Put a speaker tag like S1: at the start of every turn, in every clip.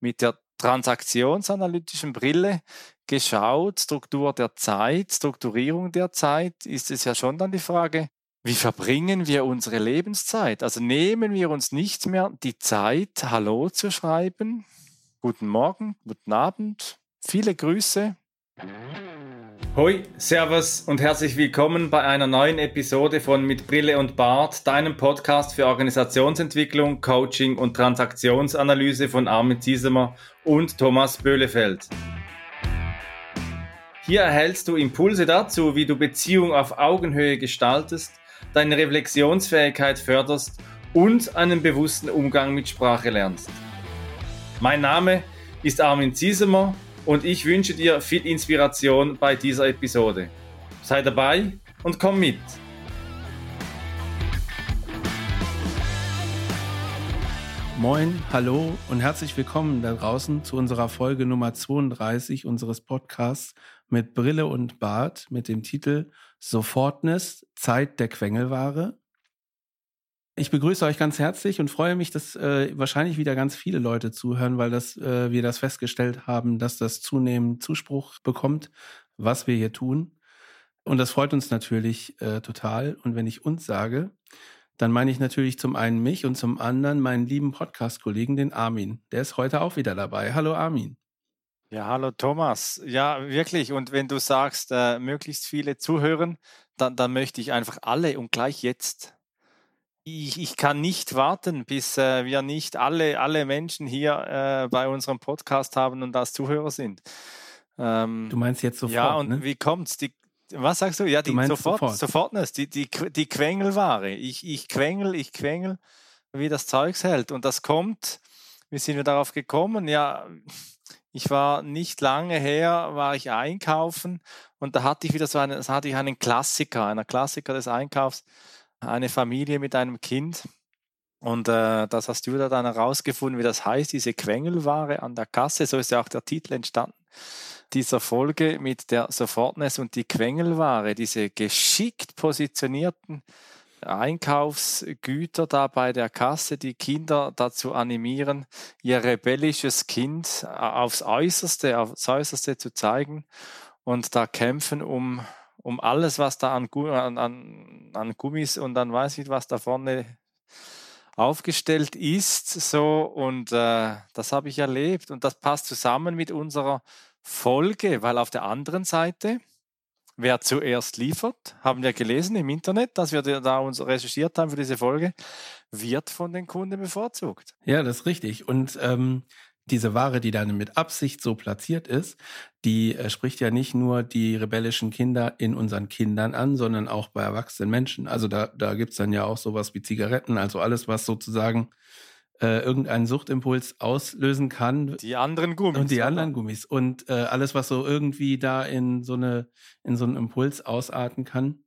S1: mit der transaktionsanalytischen Brille geschaut, Struktur der Zeit, Strukturierung der Zeit, ist es ja schon dann die Frage, wie verbringen wir unsere Lebenszeit? Also nehmen wir uns nicht mehr die Zeit, Hallo zu schreiben, guten Morgen, guten Abend, viele Grüße. Hoi, Servus und herzlich willkommen bei einer neuen Episode von Mit Brille und Bart, deinem Podcast für Organisationsentwicklung, Coaching und Transaktionsanalyse von Armin Ziesemer und Thomas Böhlefeld. Hier erhältst du Impulse dazu, wie du Beziehung auf Augenhöhe gestaltest, deine Reflexionsfähigkeit förderst und einen bewussten Umgang mit Sprache lernst. Mein Name ist Armin Ziesemer und ich wünsche dir viel Inspiration bei dieser Episode. Sei dabei und komm mit.
S2: Moin, hallo und herzlich willkommen da draußen zu unserer Folge Nummer 32 unseres Podcasts mit Brille und Bart mit dem Titel Sofortness, Zeit der Quengelware. Ich begrüße euch ganz herzlich und freue mich, dass äh, wahrscheinlich wieder ganz viele Leute zuhören, weil das, äh, wir das festgestellt haben, dass das zunehmend Zuspruch bekommt, was wir hier tun. Und das freut uns natürlich äh, total. Und wenn ich uns sage, dann meine ich natürlich zum einen mich und zum anderen meinen lieben Podcast-Kollegen, den Armin. Der ist heute auch wieder dabei. Hallo Armin.
S1: Ja, hallo Thomas. Ja, wirklich. Und wenn du sagst, äh, möglichst viele zuhören, dann, dann möchte ich einfach alle und gleich jetzt ich, ich kann nicht warten, bis äh, wir nicht alle, alle Menschen hier äh, bei unserem Podcast haben und als Zuhörer sind.
S2: Ähm, du meinst jetzt sofort?
S1: Ja, und
S2: ne?
S1: wie kommt's? Die, was sagst du? Ja, die, du sofort, sofort, sofortness, die, die, die Quengelware. Ich, ich quengel, ich quengel, wie das Zeugs hält. Und das kommt, wie sind wir darauf gekommen? Ja, ich war nicht lange her, war ich einkaufen und da hatte ich wieder so einen, hatte ich einen Klassiker, einer Klassiker des Einkaufs eine Familie mit einem Kind. Und äh, das hast du da dann herausgefunden, wie das heißt, diese Quengelware an der Kasse. So ist ja auch der Titel entstanden dieser Folge mit der Sofortness und die Quengelware, diese geschickt positionierten Einkaufsgüter da bei der Kasse, die Kinder dazu animieren, ihr rebellisches Kind äh, aufs Äußerste, aufs Äußerste zu zeigen und da kämpfen um um alles, was da an, an, an Gummis und dann weiß ich, was da vorne aufgestellt ist. So, und äh, das habe ich erlebt. Und das passt zusammen mit unserer Folge, weil auf der anderen Seite, wer zuerst liefert, haben wir gelesen im Internet, dass wir da uns recherchiert haben für diese Folge, wird von den Kunden bevorzugt.
S2: Ja, das ist richtig. Und ähm, diese Ware, die dann mit Absicht so platziert ist, die äh, spricht ja nicht nur die rebellischen Kinder in unseren Kindern an, sondern auch bei erwachsenen Menschen. Also da, da gibt's dann ja auch sowas wie Zigaretten, also alles, was sozusagen äh, irgendeinen Suchtimpuls auslösen kann.
S1: Die anderen Gummis.
S2: Und die oder? anderen Gummis. Und äh, alles, was so irgendwie da in so eine, in so einen Impuls ausarten kann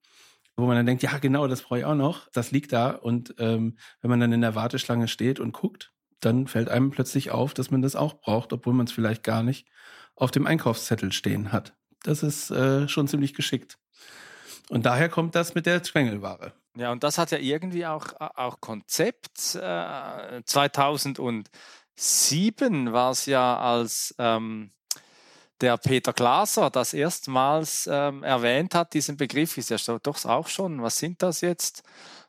S2: wo man dann denkt, ja genau, das brauche ich auch noch, das liegt da. Und ähm, wenn man dann in der Warteschlange steht und guckt, dann fällt einem plötzlich auf, dass man das auch braucht, obwohl man es vielleicht gar nicht auf dem Einkaufszettel stehen hat. Das ist äh, schon ziemlich geschickt. Und daher kommt das mit der Zwängelware.
S1: Ja, und das hat ja irgendwie auch, auch Konzept. Äh, 2007 war es ja, als ähm, der Peter Glaser das erstmals ähm, erwähnt hat, diesen Begriff, ist ja doch auch schon, was sind das jetzt?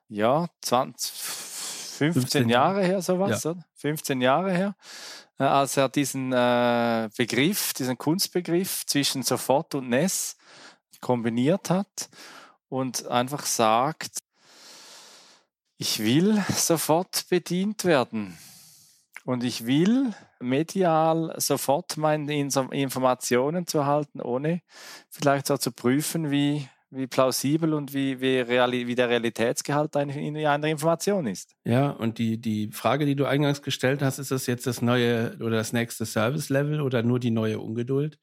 S1: Ja, 20, 15, 15 Jahre her, sowas, ja. oder? 15 Jahre her, äh, als er diesen äh, Begriff, diesen Kunstbegriff zwischen sofort und Ness kombiniert hat und einfach sagt, ich will sofort bedient werden. Und ich will medial sofort meine Informationen zu halten, ohne vielleicht so zu prüfen, wie, wie plausibel und wie, wie, reali wie der Realitätsgehalt in einer Information ist.
S2: Ja, und die, die Frage, die du eingangs gestellt hast, ist das jetzt das neue oder das nächste Service-Level oder nur die neue Ungeduld?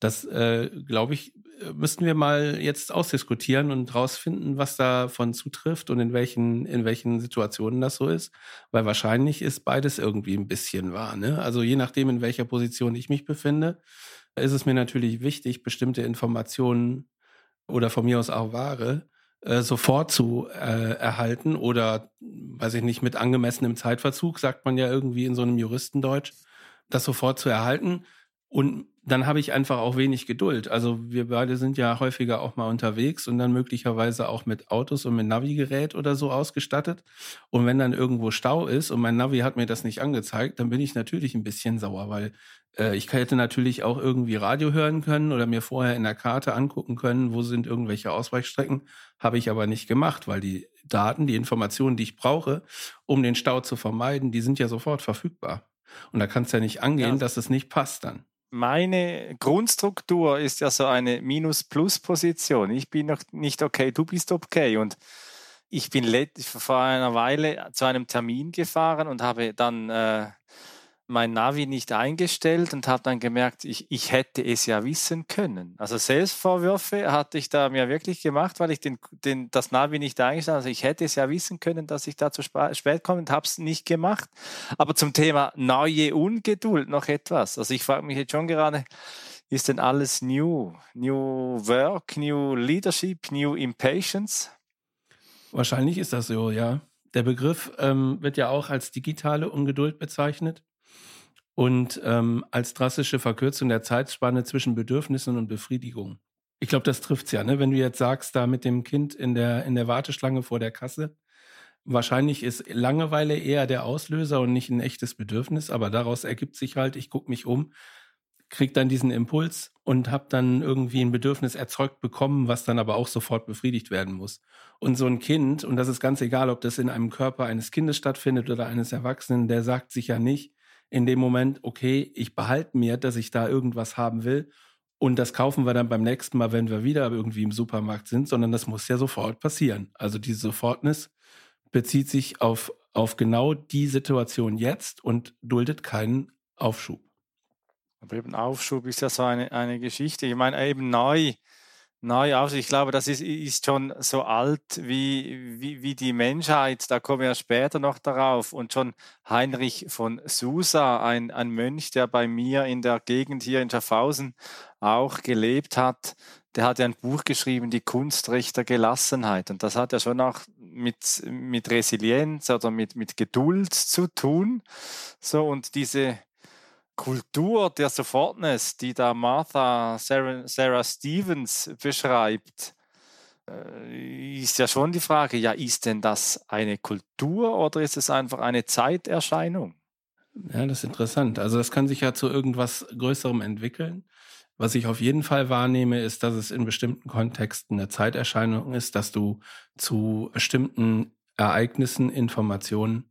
S2: Das, äh, glaube ich, müssten wir mal jetzt ausdiskutieren und rausfinden, was davon zutrifft und in welchen, in welchen Situationen das so ist. Weil wahrscheinlich ist beides irgendwie ein bisschen wahr. Ne? Also je nachdem, in welcher Position ich mich befinde, ist es mir natürlich wichtig, bestimmte Informationen oder von mir aus auch Ware äh, sofort zu äh, erhalten oder, weiß ich nicht, mit angemessenem Zeitverzug, sagt man ja irgendwie in so einem Juristendeutsch, das sofort zu erhalten. Und dann habe ich einfach auch wenig Geduld. Also wir beide sind ja häufiger auch mal unterwegs und dann möglicherweise auch mit Autos und mit Navigerät oder so ausgestattet. Und wenn dann irgendwo Stau ist und mein Navi hat mir das nicht angezeigt, dann bin ich natürlich ein bisschen sauer, weil äh, ich hätte natürlich auch irgendwie Radio hören können oder mir vorher in der Karte angucken können, wo sind irgendwelche Ausweichstrecken. Habe ich aber nicht gemacht, weil die Daten, die Informationen, die ich brauche, um den Stau zu vermeiden, die sind ja sofort verfügbar. Und da kann es ja nicht angehen, ja. dass es nicht passt dann
S1: meine Grundstruktur ist ja so eine Minus-Plus-Position. Ich bin noch nicht okay, du bist okay. Und ich bin vor einer Weile zu einem Termin gefahren und habe dann äh, mein Navi nicht eingestellt und habe dann gemerkt, ich, ich hätte es ja wissen können. Also Selbstvorwürfe hatte ich da mir wirklich gemacht, weil ich den, den, das Navi nicht eingestellt habe. Also ich hätte es ja wissen können, dass ich da zu spät komme und habe es nicht gemacht. Aber zum Thema neue Ungeduld noch etwas. Also ich frage mich jetzt schon gerade, ist denn alles new? New Work, New Leadership, New Impatience?
S2: Wahrscheinlich ist das so, ja. Der Begriff ähm, wird ja auch als digitale Ungeduld bezeichnet und ähm, als drastische Verkürzung der Zeitspanne zwischen Bedürfnissen und Befriedigung. Ich glaube, das trifft's ja, ne? Wenn du jetzt sagst, da mit dem Kind in der, in der Warteschlange vor der Kasse, wahrscheinlich ist Langeweile eher der Auslöser und nicht ein echtes Bedürfnis, aber daraus ergibt sich halt, ich gucke mich um, krieg dann diesen Impuls und habe dann irgendwie ein Bedürfnis erzeugt bekommen, was dann aber auch sofort befriedigt werden muss. Und so ein Kind, und das ist ganz egal, ob das in einem Körper eines Kindes stattfindet oder eines Erwachsenen, der sagt sich ja nicht, in dem Moment, okay, ich behalte mir, dass ich da irgendwas haben will und das kaufen wir dann beim nächsten Mal, wenn wir wieder irgendwie im Supermarkt sind, sondern das muss ja sofort passieren. Also diese Sofortnis bezieht sich auf, auf genau die Situation jetzt und duldet keinen Aufschub.
S1: Aber eben Aufschub ist ja so eine, eine Geschichte. Ich meine, eben neu neu aus. Ich glaube, das ist, ist schon so alt wie, wie, wie die Menschheit. Da kommen wir später noch darauf. Und schon Heinrich von Susa, ein, ein Mönch, der bei mir in der Gegend hier in Schaffhausen auch gelebt hat, der hat ja ein Buch geschrieben, Die Kunstrecht der Gelassenheit. Und das hat ja schon auch mit, mit Resilienz oder mit, mit Geduld zu tun. So, und diese, Kultur der Sofortness, die da Martha Sarah, Sarah Stevens beschreibt, äh, ist ja schon die Frage, ja, ist denn das eine Kultur oder ist es einfach eine Zeiterscheinung?
S2: Ja, das ist interessant. Also das kann sich ja zu irgendwas Größerem entwickeln. Was ich auf jeden Fall wahrnehme, ist, dass es in bestimmten Kontexten eine Zeiterscheinung ist, dass du zu bestimmten Ereignissen Informationen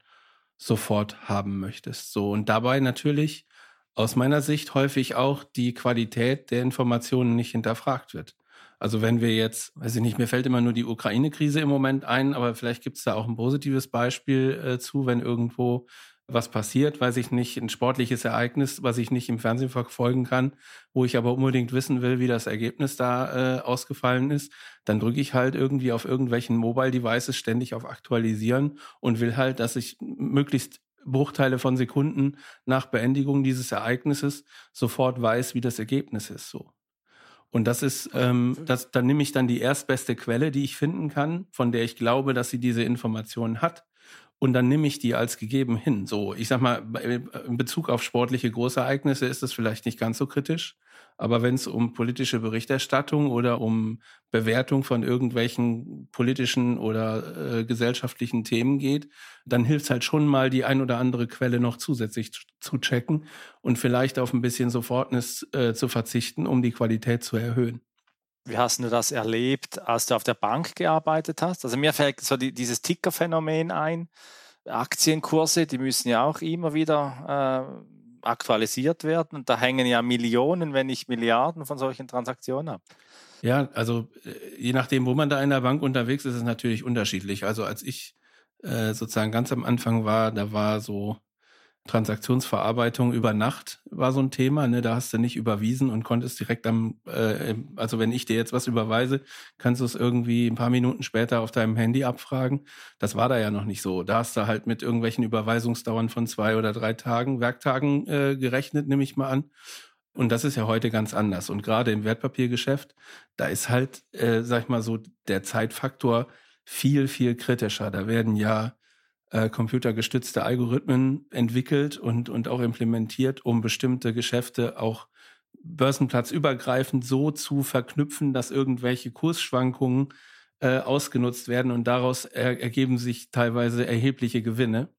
S2: sofort haben möchtest. So und dabei natürlich aus meiner Sicht häufig auch die Qualität der Informationen nicht hinterfragt wird. Also wenn wir jetzt, weiß ich nicht, mir fällt immer nur die Ukraine-Krise im Moment ein, aber vielleicht gibt es da auch ein positives Beispiel äh, zu, wenn irgendwo was passiert, weiß ich nicht, ein sportliches Ereignis, was ich nicht im Fernsehen verfolgen kann, wo ich aber unbedingt wissen will, wie das Ergebnis da äh, ausgefallen ist, dann drücke ich halt irgendwie auf irgendwelchen Mobile Devices ständig auf Aktualisieren und will halt, dass ich möglichst Bruchteile von Sekunden nach Beendigung dieses Ereignisses sofort weiß, wie das Ergebnis ist. So. Und das ist, ähm, das, dann nehme ich dann die erstbeste Quelle, die ich finden kann, von der ich glaube, dass sie diese Informationen hat und dann nehme ich die als gegeben hin. So, ich sag mal, in Bezug auf sportliche Großereignisse ist es vielleicht nicht ganz so kritisch, aber wenn es um politische Berichterstattung oder um Bewertung von irgendwelchen politischen oder äh, gesellschaftlichen Themen geht, dann hilft es halt schon mal, die ein oder andere Quelle noch zusätzlich zu checken und vielleicht auf ein bisschen Sofortnis äh, zu verzichten, um die Qualität zu erhöhen.
S1: Wie hast du das erlebt, als du auf der Bank gearbeitet hast? Also mir fällt so die, dieses Ticker-Phänomen ein. Aktienkurse, die müssen ja auch immer wieder äh, aktualisiert werden. Und da hängen ja Millionen, wenn nicht Milliarden von solchen Transaktionen ab.
S2: Ja, also äh, je nachdem, wo man da in der Bank unterwegs ist, ist es natürlich unterschiedlich. Also als ich äh, sozusagen ganz am Anfang war, da war so Transaktionsverarbeitung über Nacht war so ein Thema. Ne? Da hast du nicht überwiesen und konntest direkt am, äh, also wenn ich dir jetzt was überweise, kannst du es irgendwie ein paar Minuten später auf deinem Handy abfragen. Das war da ja noch nicht so. Da hast du halt mit irgendwelchen Überweisungsdauern von zwei oder drei Tagen, Werktagen äh, gerechnet, nehme ich mal an. Und das ist ja heute ganz anders. Und gerade im Wertpapiergeschäft, da ist halt, äh, sag ich mal so, der Zeitfaktor viel, viel kritischer. Da werden ja äh, computergestützte Algorithmen entwickelt und, und auch implementiert, um bestimmte Geschäfte auch börsenplatzübergreifend so zu verknüpfen, dass irgendwelche Kursschwankungen äh, ausgenutzt werden und daraus er, ergeben sich teilweise erhebliche Gewinne.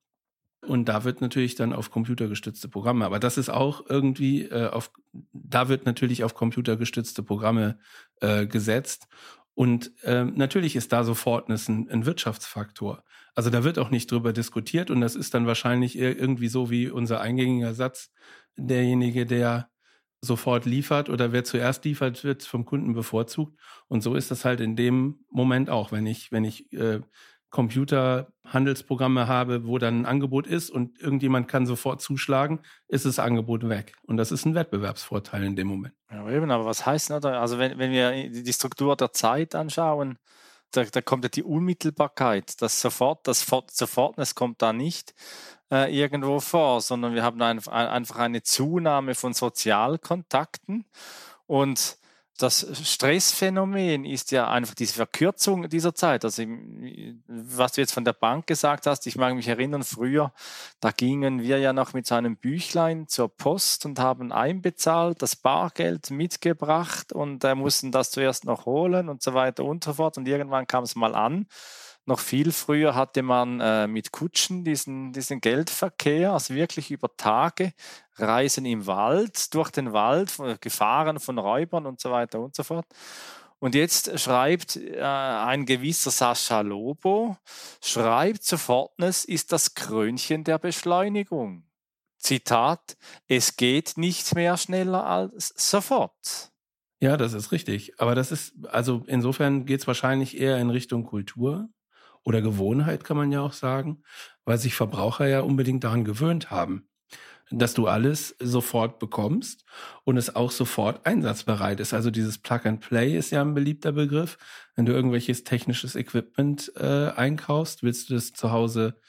S2: Und da wird natürlich dann auf computergestützte Programme, aber das ist auch irgendwie äh, auf, da wird natürlich auf computergestützte Programme äh, gesetzt. Und äh, natürlich ist da sofort ein, ein Wirtschaftsfaktor. Also da wird auch nicht drüber diskutiert und das ist dann wahrscheinlich irgendwie so wie unser eingängiger Satz, derjenige, der sofort liefert oder wer zuerst liefert, wird vom Kunden bevorzugt. Und so ist das halt in dem Moment auch, wenn ich, wenn ich äh, Computerhandelsprogramme habe, wo dann ein Angebot ist und irgendjemand kann sofort zuschlagen, ist das Angebot weg. Und das ist ein Wettbewerbsvorteil in dem Moment.
S1: Ja, eben, aber was heißt das? Also wenn, wenn wir die Struktur der Zeit anschauen, da, da kommt ja die Unmittelbarkeit, das sofort, das Sofortness kommt da nicht äh, irgendwo vor, sondern wir haben ein, einfach eine Zunahme von Sozialkontakten und das Stressphänomen ist ja einfach diese Verkürzung dieser Zeit. Also, was du jetzt von der Bank gesagt hast, ich mag mich erinnern, früher, da gingen wir ja noch mit so einem Büchlein zur Post und haben einbezahlt, das Bargeld mitgebracht und äh, mussten das zuerst noch holen und so weiter und so fort. Und irgendwann kam es mal an noch viel früher hatte man äh, mit Kutschen diesen, diesen Geldverkehr, also wirklich über Tage Reisen im Wald, durch den Wald, gefahren von Räubern und so weiter und so fort. Und jetzt schreibt äh, ein gewisser Sascha Lobo, schreibt Sofortness ist das Krönchen der Beschleunigung. Zitat, es geht nicht mehr schneller als sofort.
S2: Ja, das ist richtig. Aber das ist, also insofern geht es wahrscheinlich eher in Richtung Kultur oder Gewohnheit kann man ja auch sagen, weil sich Verbraucher ja unbedingt daran gewöhnt haben, dass du alles sofort bekommst und es auch sofort einsatzbereit ist. Also dieses Plug and Play ist ja ein beliebter Begriff. Wenn du irgendwelches technisches Equipment äh, einkaufst, willst du das zu Hause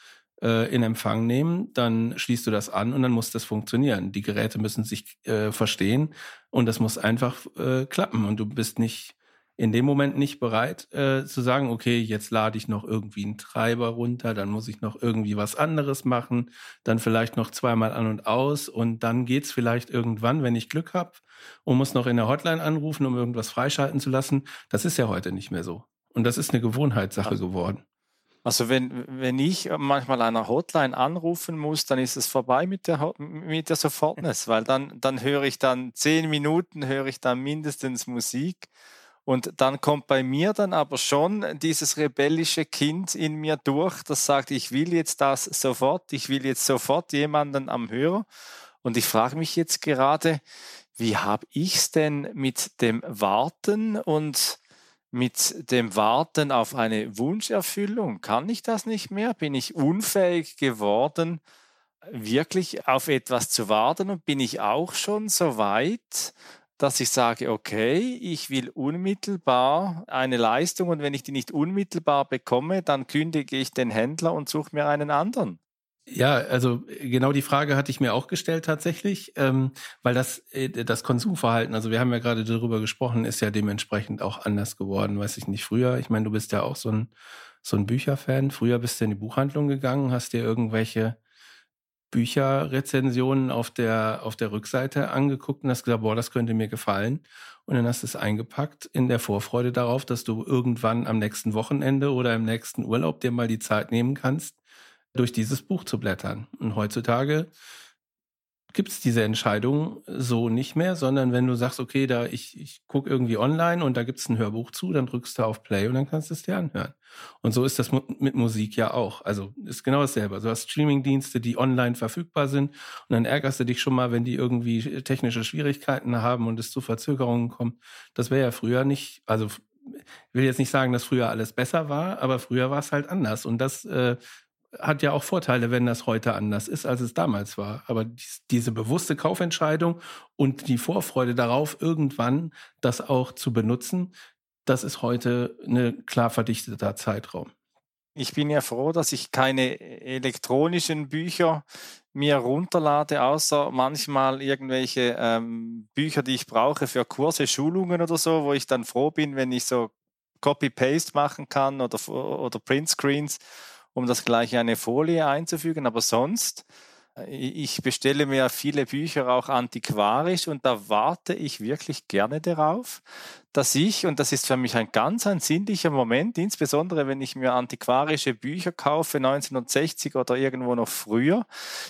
S2: äh, in Empfang nehmen, dann schließt du das an und dann muss das funktionieren. Die Geräte müssen sich äh, verstehen und das muss einfach äh, klappen und du bist nicht in dem Moment nicht bereit äh, zu sagen, okay, jetzt lade ich noch irgendwie einen Treiber runter, dann muss ich noch irgendwie was anderes machen, dann vielleicht noch zweimal an und aus und dann geht's vielleicht irgendwann, wenn ich Glück habe und muss noch in der Hotline anrufen, um irgendwas freischalten zu lassen. Das ist ja heute nicht mehr so. Und das ist eine Gewohnheitssache also, geworden.
S1: Also wenn, wenn ich manchmal einer Hotline anrufen muss, dann ist es vorbei mit der, mit der Sofortness, weil dann, dann höre ich dann zehn Minuten, höre ich dann mindestens Musik und dann kommt bei mir dann aber schon dieses rebellische Kind in mir durch, das sagt, ich will jetzt das sofort, ich will jetzt sofort jemanden am Hörer. Und ich frage mich jetzt gerade, wie habe ich es denn mit dem Warten und mit dem Warten auf eine Wunscherfüllung? Kann ich das nicht mehr? Bin ich unfähig geworden, wirklich auf etwas zu warten? Und bin ich auch schon so weit, dass ich sage, okay, ich will unmittelbar eine Leistung und wenn ich die nicht unmittelbar bekomme, dann kündige ich den Händler und suche mir einen anderen.
S2: Ja, also genau die Frage hatte ich mir auch gestellt tatsächlich, ähm, weil das, äh, das Konsumverhalten, also wir haben ja gerade darüber gesprochen, ist ja dementsprechend auch anders geworden, weiß ich nicht. Früher, ich meine, du bist ja auch so ein, so ein Bücherfan. Früher bist du in die Buchhandlung gegangen, hast dir irgendwelche Bücherrezensionen auf der, auf der Rückseite angeguckt und hast gesagt, boah, das könnte mir gefallen. Und dann hast du es eingepackt in der Vorfreude darauf, dass du irgendwann am nächsten Wochenende oder im nächsten Urlaub dir mal die Zeit nehmen kannst, durch dieses Buch zu blättern. Und heutzutage gibt es diese Entscheidung so nicht mehr, sondern wenn du sagst, okay, da ich, ich gucke irgendwie online und da gibt es ein Hörbuch zu, dann drückst du auf Play und dann kannst du es dir anhören. Und so ist das mit Musik ja auch. Also ist genau dasselbe. Du hast Streamingdienste, die online verfügbar sind und dann ärgerst du dich schon mal, wenn die irgendwie technische Schwierigkeiten haben und es zu Verzögerungen kommt. Das wäre ja früher nicht, also ich will jetzt nicht sagen, dass früher alles besser war, aber früher war es halt anders. Und das äh, hat ja auch Vorteile, wenn das heute anders ist, als es damals war. Aber dies, diese bewusste Kaufentscheidung und die Vorfreude darauf, irgendwann das auch zu benutzen, das ist heute ein klar verdichteter Zeitraum.
S1: Ich bin ja froh, dass ich keine elektronischen Bücher mir runterlade, außer manchmal irgendwelche ähm, Bücher, die ich brauche für Kurse, Schulungen oder so, wo ich dann froh bin, wenn ich so Copy-Paste machen kann oder, oder Print-Screens um das gleich eine Folie einzufügen. Aber sonst ich bestelle mir viele Bücher auch antiquarisch und da warte ich wirklich gerne darauf, dass ich, und das ist für mich ein ganz ein sinnlicher Moment, insbesondere wenn ich mir antiquarische Bücher kaufe, 1960 oder irgendwo noch früher,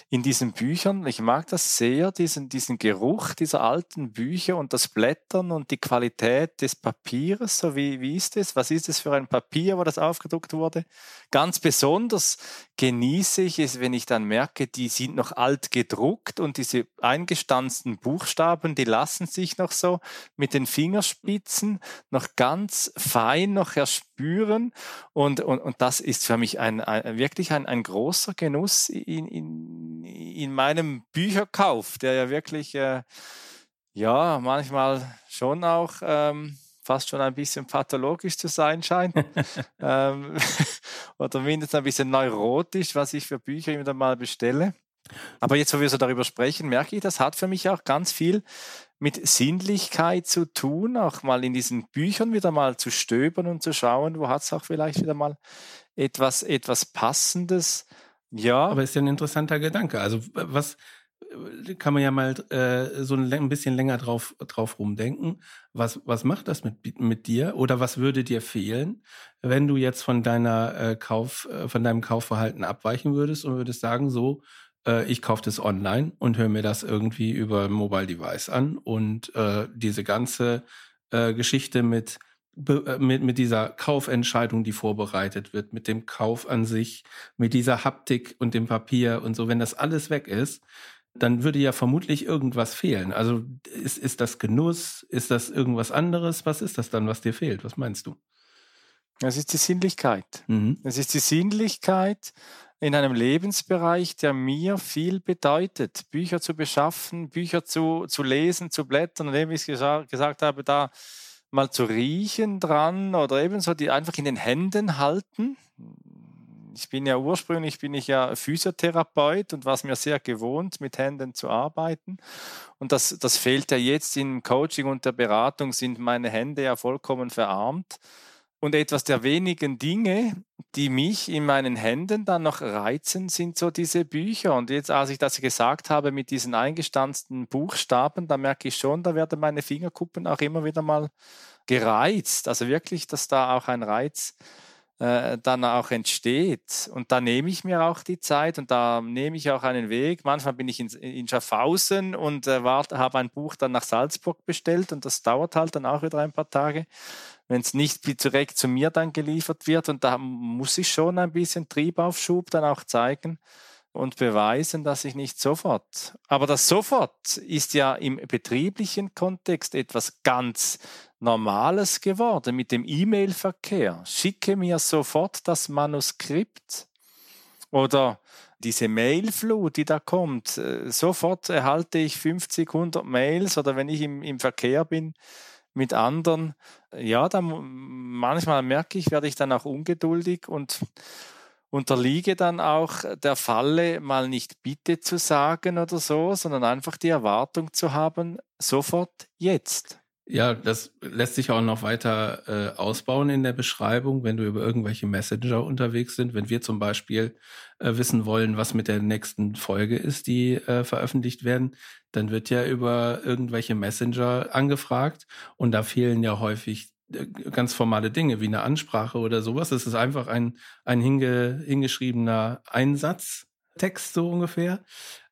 S1: in diesen Büchern, ich mag das sehr, diesen, diesen Geruch dieser alten Bücher und das Blättern und die Qualität des Papiers, so wie, wie ist es, was ist es für ein Papier, wo das aufgedruckt wurde. Ganz besonders genieße ich es, wenn ich dann merke, die sind noch alt gedruckt und diese eingestanzten Buchstaben, die lassen sich noch so mit den Fingerspitzen Spitzen noch ganz fein noch erspüren. Und, und, und das ist für mich ein, ein wirklich ein, ein großer Genuss in, in, in meinem Bücherkauf, der ja wirklich, äh, ja, manchmal schon auch ähm, fast schon ein bisschen pathologisch zu sein scheint. ähm, oder mindestens ein bisschen neurotisch, was ich für Bücher immer mal bestelle. Aber jetzt, wo wir so darüber sprechen, merke ich, das hat für mich auch ganz viel mit Sinnlichkeit zu tun, auch mal in diesen Büchern wieder mal zu stöbern und zu schauen, wo hat es auch vielleicht wieder mal etwas, etwas Passendes. Ja.
S2: Aber ist ja ein interessanter Gedanke. Also was kann man ja mal äh, so ein, bisschen länger drauf, drauf rumdenken. Was, was macht das mit, mit dir? Oder was würde dir fehlen, wenn du jetzt von deiner äh, Kauf, äh, von deinem Kaufverhalten abweichen würdest und würdest sagen, so, äh, ich kaufe das online und höre mir das irgendwie über Mobile Device an und äh, diese ganze äh, Geschichte mit, äh, mit, mit dieser Kaufentscheidung, die vorbereitet wird, mit dem Kauf an sich, mit dieser Haptik und dem Papier und so, wenn das alles weg ist, dann würde ja vermutlich irgendwas fehlen. Also ist, ist das Genuss? Ist das irgendwas anderes? Was ist das dann, was dir fehlt? Was meinst du?
S1: Es ist die Sinnlichkeit. Mhm. Es ist die Sinnlichkeit, in einem Lebensbereich, der mir viel bedeutet. Bücher zu beschaffen, Bücher zu, zu lesen, zu blättern und eben, wie ich gesagt, gesagt habe, da mal zu riechen dran oder ebenso die einfach in den Händen halten. Ich bin ja ursprünglich bin ich ja Physiotherapeut und war es mir sehr gewohnt, mit Händen zu arbeiten. Und das, das fehlt ja jetzt im Coaching und der Beratung, sind meine Hände ja vollkommen verarmt. Und etwas der wenigen Dinge, die mich in meinen Händen dann noch reizen, sind so diese Bücher. Und jetzt, als ich das gesagt habe mit diesen eingestanzten Buchstaben, da merke ich schon, da werden meine Fingerkuppen auch immer wieder mal gereizt. Also wirklich, dass da auch ein Reiz äh, dann auch entsteht. Und da nehme ich mir auch die Zeit und da nehme ich auch einen Weg. Manchmal bin ich in, in Schaffhausen und äh, habe ein Buch dann nach Salzburg bestellt und das dauert halt dann auch wieder ein paar Tage wenn es nicht direkt zu mir dann geliefert wird. Und da muss ich schon ein bisschen Triebaufschub dann auch zeigen und beweisen, dass ich nicht sofort. Aber das sofort ist ja im betrieblichen Kontext etwas ganz Normales geworden mit dem E-Mail-Verkehr. Schicke mir sofort das Manuskript oder diese Mailflut, die da kommt. Äh, sofort erhalte ich 50, 100 Mails oder wenn ich im, im Verkehr bin, mit anderen, ja, dann manchmal merke ich, werde ich dann auch ungeduldig und unterliege dann auch der Falle, mal nicht bitte zu sagen oder so, sondern einfach die Erwartung zu haben, sofort jetzt.
S2: Ja, das lässt sich auch noch weiter äh, ausbauen in der Beschreibung, wenn du über irgendwelche Messenger unterwegs sind. Wenn wir zum Beispiel äh, wissen wollen, was mit der nächsten Folge ist, die äh, veröffentlicht werden, dann wird ja über irgendwelche Messenger angefragt und da fehlen ja häufig äh, ganz formale Dinge wie eine Ansprache oder sowas. Es ist einfach ein, ein hinge, hingeschriebener Einsatztext so ungefähr.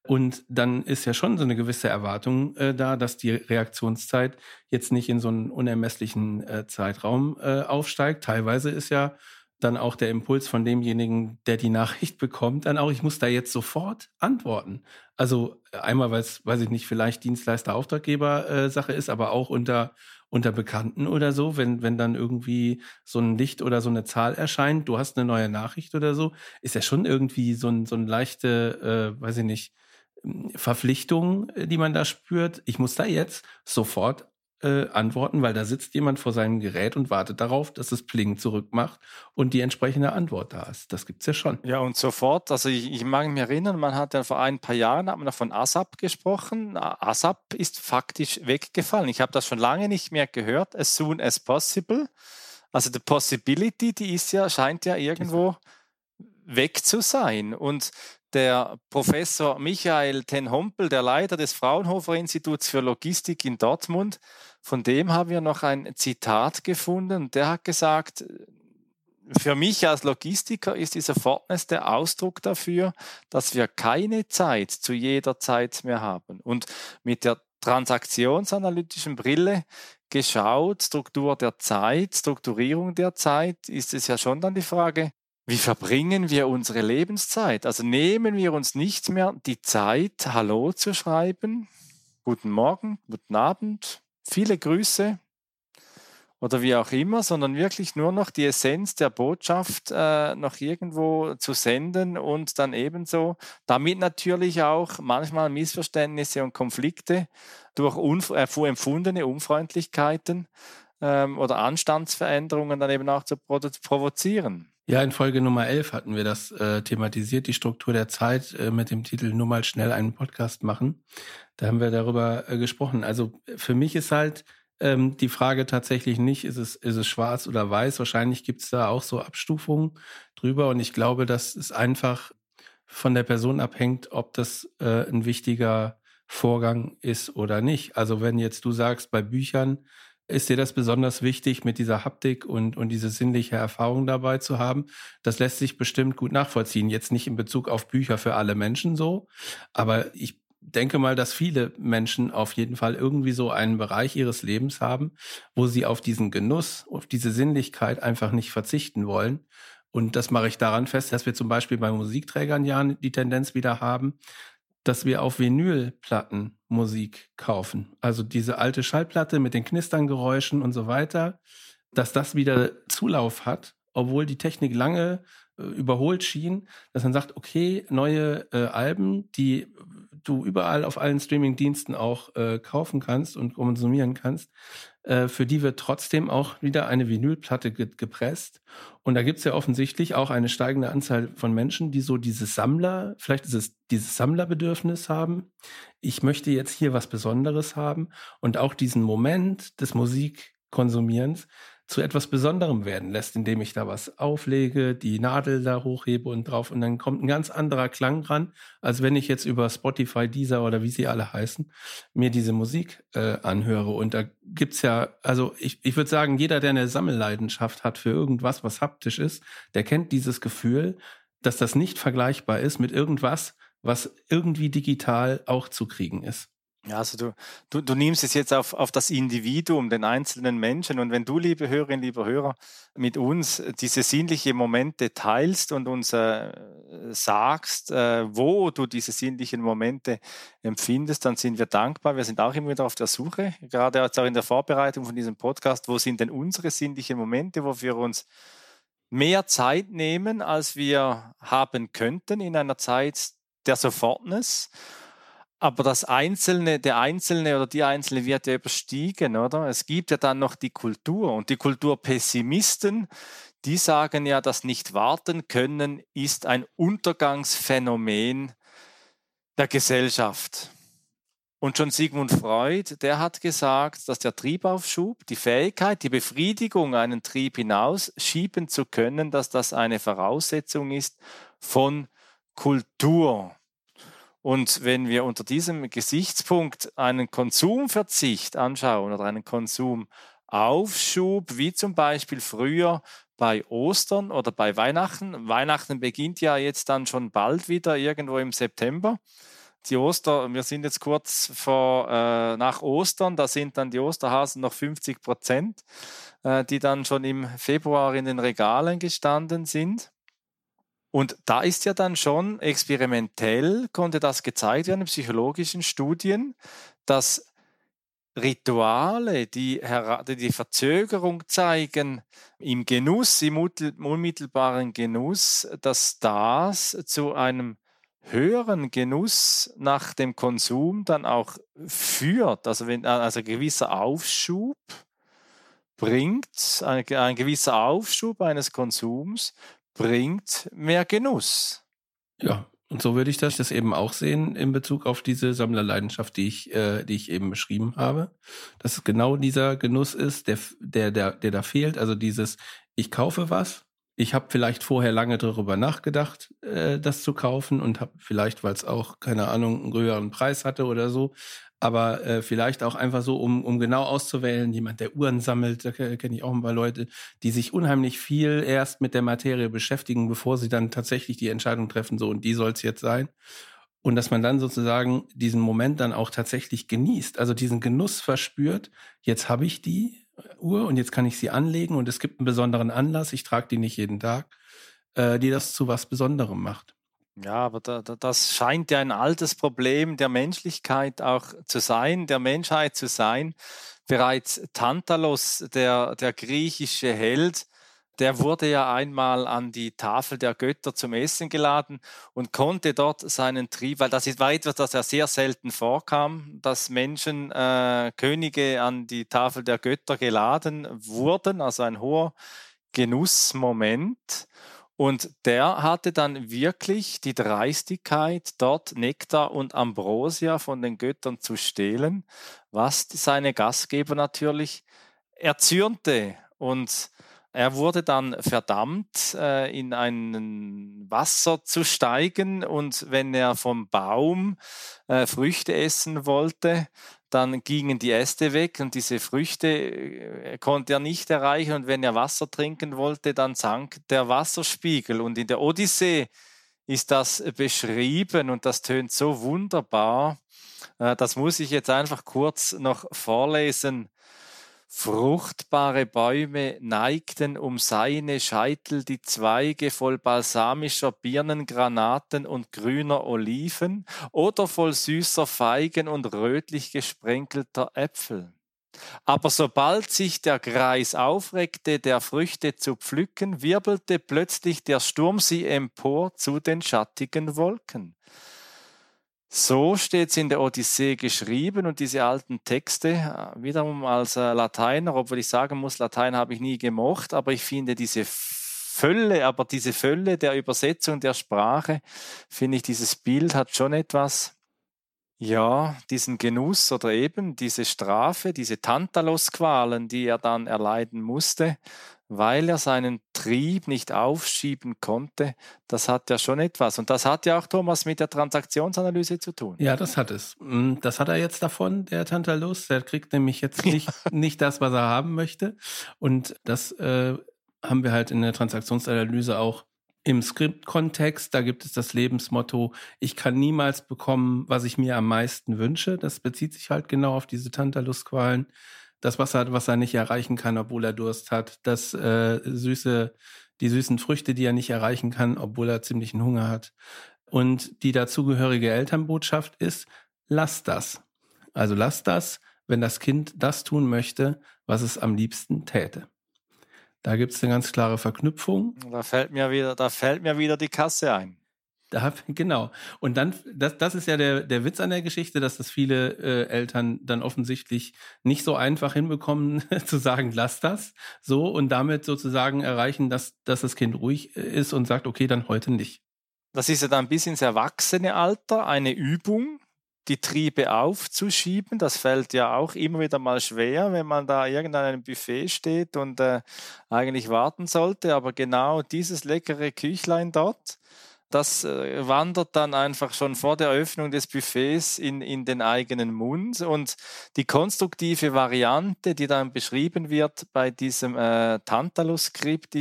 S2: Und dann ist ja schon so eine gewisse Erwartung äh, da, dass die Reaktionszeit jetzt nicht in so einen unermesslichen äh, Zeitraum äh, aufsteigt. Teilweise ist ja dann auch der Impuls von demjenigen, der die Nachricht bekommt, dann auch, ich muss da jetzt sofort antworten. Also einmal, weil es, weiß ich nicht, vielleicht Dienstleister-Auftraggeber-Sache äh, ist, aber auch unter, unter Bekannten oder so, wenn, wenn dann irgendwie so ein Licht oder so eine Zahl erscheint, du hast eine neue Nachricht oder so, ist ja schon irgendwie so ein, so ein leichte, äh, weiß ich nicht, Verpflichtung, äh, die man da spürt. Ich muss da jetzt sofort äh, antworten, weil da sitzt jemand vor seinem Gerät und wartet darauf, dass es Pling zurückmacht und die entsprechende Antwort da ist. Das gibt es ja schon.
S1: Ja, und sofort, also ich, ich mag mich erinnern, man hat ja vor ein paar Jahren hat man von ASAP gesprochen. ASAP ist faktisch weggefallen. Ich habe das schon lange nicht mehr gehört. As soon as possible. Also die Possibility, die ist ja, scheint ja irgendwo weg zu sein. Und der Professor Michael Ten Hompel, der Leiter des Fraunhofer Instituts für Logistik in Dortmund, von dem haben wir noch ein Zitat gefunden. Der hat gesagt, für mich als Logistiker ist dieser Fortness der Ausdruck dafür, dass wir keine Zeit zu jeder Zeit mehr haben. Und mit der transaktionsanalytischen Brille geschaut, Struktur der Zeit, Strukturierung der Zeit, ist es ja schon dann die Frage, wie verbringen wir unsere Lebenszeit? Also nehmen wir uns nicht mehr die Zeit, Hallo zu schreiben, guten Morgen, guten Abend, viele Grüße, oder wie auch immer, sondern wirklich nur noch die Essenz der Botschaft äh, noch irgendwo zu senden und dann ebenso, damit natürlich auch manchmal Missverständnisse und Konflikte durch äh, empfundene Unfreundlichkeiten ähm, oder Anstandsveränderungen dann eben auch zu provozieren.
S2: Ja, in Folge Nummer 11 hatten wir das äh, thematisiert, die Struktur der Zeit äh, mit dem Titel Nur mal schnell einen Podcast machen. Da haben wir darüber äh, gesprochen. Also für mich ist halt ähm, die Frage tatsächlich nicht, ist es, ist es schwarz oder weiß. Wahrscheinlich gibt es da auch so Abstufungen drüber. Und ich glaube, dass es einfach von der Person abhängt, ob das äh, ein wichtiger Vorgang ist oder nicht. Also wenn jetzt du sagst, bei Büchern ist dir das besonders wichtig, mit dieser Haptik und, und diese sinnliche Erfahrung dabei zu haben. Das lässt sich bestimmt gut nachvollziehen. Jetzt nicht in Bezug auf Bücher für alle Menschen so, aber ich denke mal, dass viele Menschen auf jeden Fall irgendwie so einen Bereich ihres Lebens haben, wo sie auf diesen Genuss, auf diese Sinnlichkeit einfach nicht verzichten wollen. Und das mache ich daran fest, dass wir zum Beispiel bei Musikträgern ja die Tendenz wieder haben, dass wir auf Vinylplatten Musik kaufen. Also diese alte Schallplatte mit den Knisterngeräuschen und so weiter, dass das wieder Zulauf hat, obwohl die Technik lange äh, überholt schien, dass man sagt, okay, neue äh, Alben, die du überall auf allen Streaming-Diensten auch äh, kaufen kannst und konsumieren kannst, äh, für die wird trotzdem auch wieder eine Vinylplatte ge gepresst. Und da gibt es ja offensichtlich auch eine steigende Anzahl von Menschen, die so dieses Sammler, vielleicht ist es dieses Sammlerbedürfnis haben. Ich möchte jetzt hier was Besonderes haben und auch diesen Moment des Musikkonsumierens zu etwas Besonderem werden lässt, indem ich da was auflege, die Nadel da hochhebe und drauf und dann kommt ein ganz anderer Klang ran, als wenn ich jetzt über Spotify, Deezer oder wie sie alle heißen, mir diese Musik äh, anhöre. Und da gibt's ja, also ich, ich würde sagen, jeder, der eine Sammelleidenschaft hat für irgendwas, was haptisch ist, der kennt dieses Gefühl, dass das nicht vergleichbar ist mit irgendwas, was irgendwie digital auch zu kriegen ist.
S1: Ja, also du, du, du nimmst es jetzt auf, auf das Individuum, den einzelnen Menschen. Und wenn du, liebe Hörerinnen, lieber Hörer, mit uns diese sinnlichen Momente teilst und uns äh, sagst, äh, wo du diese sinnlichen Momente empfindest, dann sind wir dankbar. Wir sind auch immer wieder auf der Suche, gerade jetzt auch in der Vorbereitung von diesem Podcast, wo sind denn unsere sinnlichen Momente, wo wir uns mehr Zeit nehmen, als wir haben könnten in einer Zeit der Sofortness aber das Einzelne, der Einzelne oder die Einzelne wird ja überstiegen, oder? Es gibt ja dann noch die Kultur und die Kulturpessimisten, die sagen ja, das nicht warten können ist ein Untergangsphänomen der Gesellschaft. Und schon Sigmund Freud, der hat gesagt, dass der Triebaufschub, die Fähigkeit, die Befriedigung, einen Trieb hinausschieben zu können, dass das eine Voraussetzung ist von Kultur. Und wenn wir unter diesem Gesichtspunkt einen Konsumverzicht anschauen oder einen Konsumaufschub, wie zum Beispiel früher bei Ostern oder bei Weihnachten, Weihnachten beginnt ja jetzt dann schon bald wieder irgendwo im September. Die Oster, wir sind jetzt kurz vor äh, nach Ostern, da sind dann die Osterhasen noch 50 Prozent, äh, die dann schon im Februar in den Regalen gestanden sind. Und da ist ja dann schon experimentell, konnte das gezeigt werden in psychologischen Studien, dass Rituale, die, die Verzögerung zeigen im Genuss, im unmittelbaren Genuss, dass das zu einem höheren Genuss nach dem Konsum dann auch führt. Also wenn also ein gewisser Aufschub bringt, ein, ein gewisser Aufschub eines Konsums bringt mehr Genuss.
S2: Ja, und so würde ich das, das eben auch sehen in Bezug auf diese Sammlerleidenschaft, die ich, äh, die ich eben beschrieben habe. Dass es genau dieser Genuss ist, der, der, der, der da fehlt. Also dieses, ich kaufe was ich habe vielleicht vorher lange darüber nachgedacht, äh, das zu kaufen und habe vielleicht, weil es auch, keine Ahnung, einen höheren Preis hatte oder so, aber äh, vielleicht auch einfach so, um, um genau auszuwählen, jemand, der Uhren sammelt, da kenne ich auch ein paar Leute, die sich unheimlich viel erst mit der Materie beschäftigen, bevor sie dann tatsächlich die Entscheidung treffen, so und die soll es jetzt sein. Und dass man dann sozusagen diesen Moment dann auch tatsächlich genießt, also diesen Genuss verspürt, jetzt habe ich die Uhr und jetzt kann ich sie anlegen und es gibt einen besonderen Anlass, ich trage die nicht jeden Tag, äh, die das zu was Besonderem macht.
S1: Ja, aber da, da, das scheint ja ein altes Problem der Menschlichkeit auch zu sein, der Menschheit zu sein. Bereits Tantalos, der, der griechische Held, der wurde ja einmal an die Tafel der Götter zum Essen geladen und konnte dort seinen Trieb, weil das war etwas, das ja sehr selten vorkam, dass Menschen, äh, Könige an die Tafel der Götter geladen wurden, also ein hoher Genussmoment. Und der hatte dann wirklich die Dreistigkeit, dort Nektar und Ambrosia von den Göttern zu stehlen, was seine Gastgeber natürlich erzürnte. Und er wurde dann verdammt, äh, in ein Wasser zu steigen und wenn er vom Baum äh, Früchte essen wollte, dann gingen die Äste weg und diese Früchte äh, konnte er nicht erreichen. Und wenn er Wasser trinken wollte, dann sank der Wasserspiegel. Und in der Odyssee ist das beschrieben und das tönt so wunderbar. Das muss ich jetzt einfach kurz noch vorlesen. Fruchtbare Bäume neigten um seine Scheitel die Zweige voll balsamischer Birnen, Granaten und grüner Oliven oder voll süßer Feigen und rötlich gesprenkelter Äpfel. Aber sobald sich der Greis aufreckte, der Früchte zu pflücken, wirbelte plötzlich der Sturm sie empor zu den schattigen Wolken. So steht es in der Odyssee geschrieben und diese alten Texte, äh, wiederum als äh, Lateiner, obwohl ich sagen muss, Latein habe ich nie gemocht, aber ich finde diese Fülle, aber diese Fülle der Übersetzung der Sprache, finde ich, dieses Bild hat schon etwas, ja, diesen Genuss oder eben diese Strafe, diese Tantalos-Qualen, die er dann erleiden musste, weil er seinen Trieb nicht aufschieben konnte, das hat ja schon etwas. Und das hat ja auch Thomas mit der Transaktionsanalyse zu tun.
S2: Ja, das hat es. Mm, das hat er jetzt davon, der Tantalus. Der kriegt nämlich jetzt nicht, nicht das, was er haben möchte. Und das äh, haben wir halt in der Transaktionsanalyse auch im Skriptkontext. Da gibt es das Lebensmotto, ich kann niemals bekommen, was ich mir am meisten wünsche. Das bezieht sich halt genau auf diese Tantalus-Qualen das Wasser, was er nicht erreichen kann, obwohl er Durst hat, das äh, süße, die süßen Früchte, die er nicht erreichen kann, obwohl er ziemlichen Hunger hat. Und die dazugehörige Elternbotschaft ist, lass das. Also lass das, wenn das Kind das tun möchte, was es am liebsten täte. Da gibt es eine ganz klare Verknüpfung.
S1: Da fällt mir wieder, da fällt mir wieder die Kasse ein.
S2: Da, genau. Und dann, das, das ist ja der, der Witz an der Geschichte, dass das viele äh, Eltern dann offensichtlich nicht so einfach hinbekommen, zu sagen, lass das so und damit sozusagen erreichen, dass, dass das Kind ruhig äh, ist und sagt, okay, dann heute nicht.
S1: Das ist ja dann bis ins erwachsene Alter eine Übung, die Triebe aufzuschieben. Das fällt ja auch immer wieder mal schwer, wenn man da irgendein Buffet steht und äh, eigentlich warten sollte. Aber genau dieses leckere Küchlein dort, das äh, wandert dann einfach schon vor der Öffnung des Buffets in, in den eigenen Mund. Und die konstruktive Variante, die dann beschrieben wird bei diesem äh, Tantalus-Skript,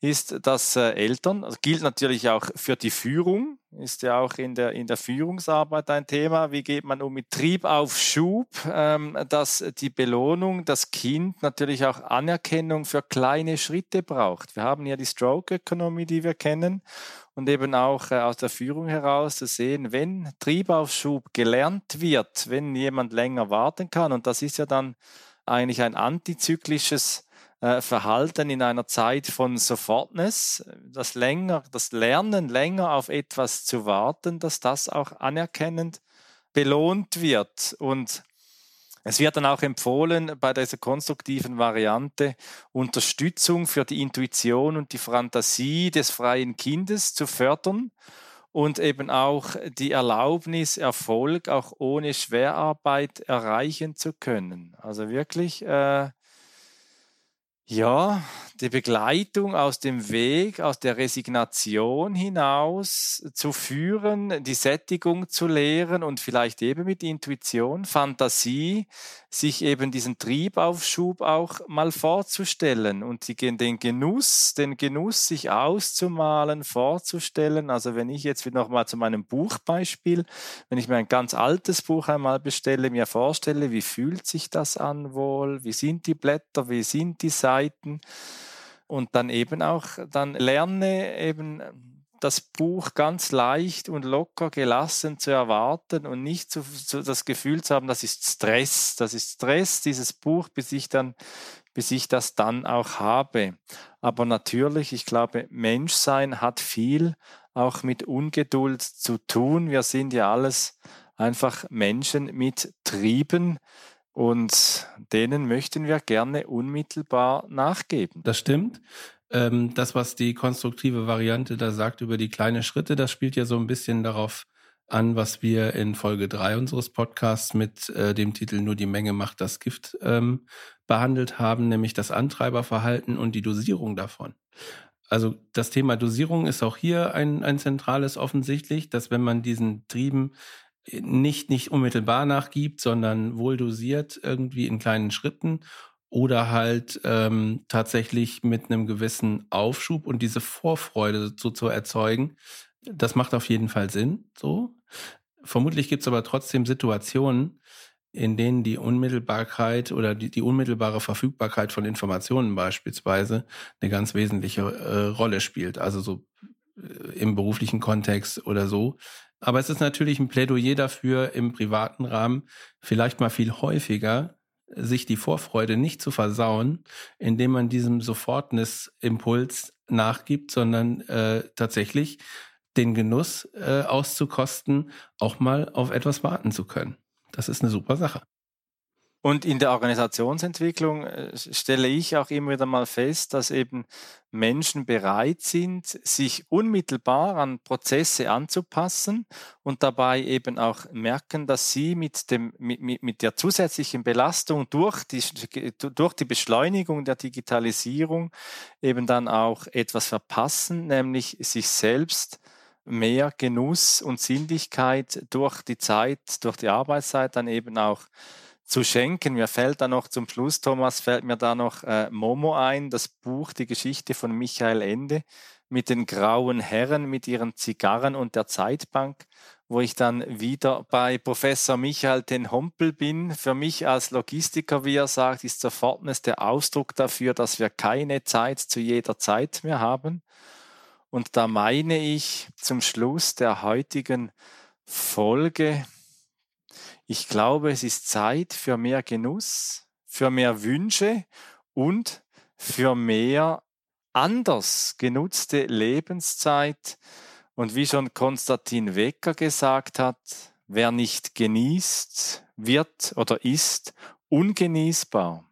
S1: ist, dass äh, Eltern, also gilt natürlich auch für die Führung, ist ja auch in der, in der Führungsarbeit ein Thema. Wie geht man um mit Trieb auf Schub, ähm, dass die Belohnung, das Kind natürlich auch Anerkennung für kleine Schritte braucht. Wir haben ja die Stroke-Ökonomie, die wir kennen und eben auch äh, aus der Führung heraus zu sehen, wenn Triebaufschub gelernt wird, wenn jemand länger warten kann, und das ist ja dann eigentlich ein antizyklisches Verhalten in einer Zeit von Sofortness, das länger, das Lernen länger auf etwas zu warten, dass das auch anerkennend belohnt wird und es wird dann auch empfohlen, bei dieser konstruktiven Variante Unterstützung für die Intuition und die Fantasie des freien Kindes zu fördern und eben auch die Erlaubnis, Erfolg auch ohne Schwerarbeit erreichen zu können. Also wirklich, äh, Ja, die Begleitung aus dem Weg, aus der Resignation hinaus zu führen, die Sättigung zu lehren und vielleicht eben mit Intuition, Fantasie, sich eben diesen Triebaufschub auch mal vorzustellen und den Genuss, den Genuss sich auszumalen, vorzustellen. Also wenn ich jetzt noch mal zu meinem Buchbeispiel, wenn ich mir ein ganz altes Buch einmal bestelle, mir vorstelle, wie fühlt sich das an wohl, wie sind die Blätter, wie sind die Seiten, und dann eben auch, dann lerne eben das Buch ganz leicht und locker gelassen zu erwarten und nicht zu, zu, das Gefühl zu haben, das ist Stress, das ist Stress, dieses Buch, bis ich dann, bis ich das dann auch habe. Aber natürlich, ich glaube, Menschsein hat viel auch mit Ungeduld zu tun. Wir sind ja alles einfach Menschen mit Trieben, und denen möchten wir gerne unmittelbar nachgeben.
S2: Das stimmt. Ähm, das, was die konstruktive Variante da sagt über die kleinen Schritte, das spielt ja so ein bisschen darauf an, was wir in Folge drei unseres Podcasts mit äh, dem Titel Nur die Menge macht das Gift ähm, behandelt haben, nämlich das Antreiberverhalten und die Dosierung davon. Also das Thema Dosierung ist auch hier ein, ein zentrales offensichtlich, dass wenn man diesen Trieben nicht, nicht unmittelbar nachgibt, sondern wohl dosiert irgendwie in kleinen Schritten oder halt ähm, tatsächlich mit einem gewissen Aufschub und diese Vorfreude so zu erzeugen, das macht auf jeden Fall Sinn. So. Vermutlich gibt es aber trotzdem Situationen, in denen die Unmittelbarkeit oder die, die unmittelbare Verfügbarkeit von Informationen beispielsweise eine ganz wesentliche äh, Rolle spielt. Also so äh, im beruflichen Kontext oder so, aber es ist natürlich ein Plädoyer dafür, im privaten Rahmen vielleicht mal viel häufiger sich die Vorfreude nicht zu versauen, indem man diesem Sofortnis-Impuls nachgibt, sondern äh, tatsächlich den Genuss äh, auszukosten, auch mal auf etwas warten zu können. Das ist eine super Sache.
S1: Und in der Organisationsentwicklung äh, stelle ich auch immer wieder mal fest, dass eben Menschen bereit sind, sich unmittelbar an Prozesse anzupassen und dabei eben auch merken, dass sie mit, dem, mit, mit der zusätzlichen Belastung durch die, durch die Beschleunigung der Digitalisierung eben dann auch etwas verpassen, nämlich sich selbst mehr Genuss und Sinnlichkeit durch die Zeit, durch die Arbeitszeit dann eben auch zu schenken. Mir fällt da noch zum Schluss, Thomas, fällt mir da noch äh, Momo ein, das Buch, die Geschichte von Michael Ende mit den grauen Herren, mit ihren Zigarren und der Zeitbank, wo ich dann wieder bei Professor Michael ten Hompel bin. Für mich als Logistiker, wie er sagt, ist Sofortness der Ausdruck dafür, dass wir keine Zeit zu jeder Zeit mehr haben. Und da meine ich zum Schluss der heutigen Folge, ich glaube, es ist Zeit für mehr Genuss, für mehr Wünsche und für mehr anders genutzte Lebenszeit. Und wie schon Konstantin Wecker gesagt hat, wer nicht genießt, wird oder ist ungenießbar.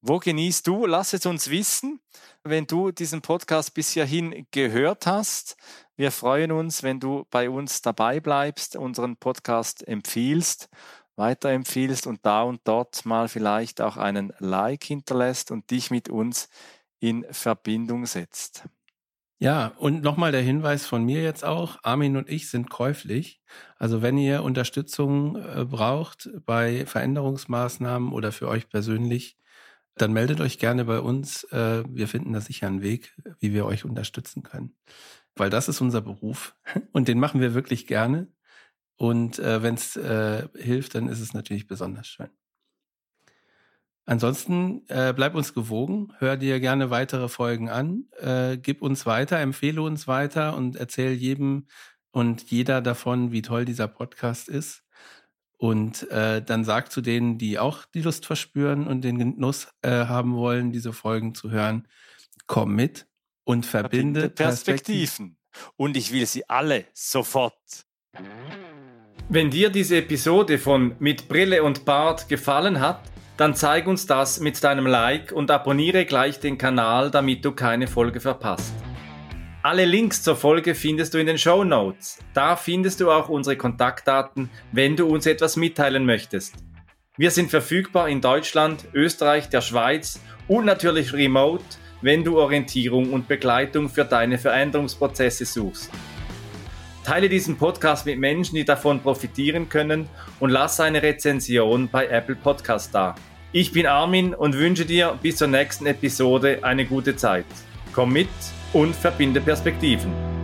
S1: Wo genießt du? Lass es uns wissen, wenn du diesen Podcast bis hierhin gehört hast. Wir freuen uns, wenn du bei uns dabei bleibst, unseren Podcast empfiehlst, weiterempfiehlst und da und dort mal vielleicht auch einen Like hinterlässt und dich mit uns in Verbindung setzt.
S2: Ja, und nochmal der Hinweis von mir jetzt auch, Armin und ich sind käuflich. Also wenn ihr Unterstützung äh, braucht bei Veränderungsmaßnahmen oder für euch persönlich, dann meldet euch gerne bei uns. Äh, wir finden da sicher einen Weg, wie wir euch unterstützen können weil das ist unser Beruf und den machen wir wirklich gerne. Und äh, wenn es äh, hilft, dann ist es natürlich besonders schön. Ansonsten äh, bleib uns gewogen, hör dir gerne weitere Folgen an, äh, gib uns weiter, empfehle uns weiter und erzähl jedem und jeder davon, wie toll dieser Podcast ist. Und äh, dann sag zu denen, die auch die Lust verspüren und den Genuss äh, haben wollen, diese Folgen zu hören, komm mit und verbinde
S1: Perspektiven. Und ich will sie alle sofort. Wenn dir diese Episode von Mit Brille und Bart gefallen hat, dann zeig uns das mit deinem Like und abonniere gleich den Kanal, damit du keine Folge verpasst. Alle Links zur Folge findest du in den Show Notes. Da findest du auch unsere Kontaktdaten, wenn du uns etwas mitteilen möchtest. Wir sind verfügbar in Deutschland, Österreich, der Schweiz und natürlich remote, wenn du Orientierung und Begleitung für deine Veränderungsprozesse suchst. Teile diesen Podcast mit Menschen, die davon profitieren können und lass eine Rezension bei Apple Podcast da. Ich bin Armin und wünsche dir bis zur nächsten Episode eine gute Zeit. Komm mit und verbinde Perspektiven.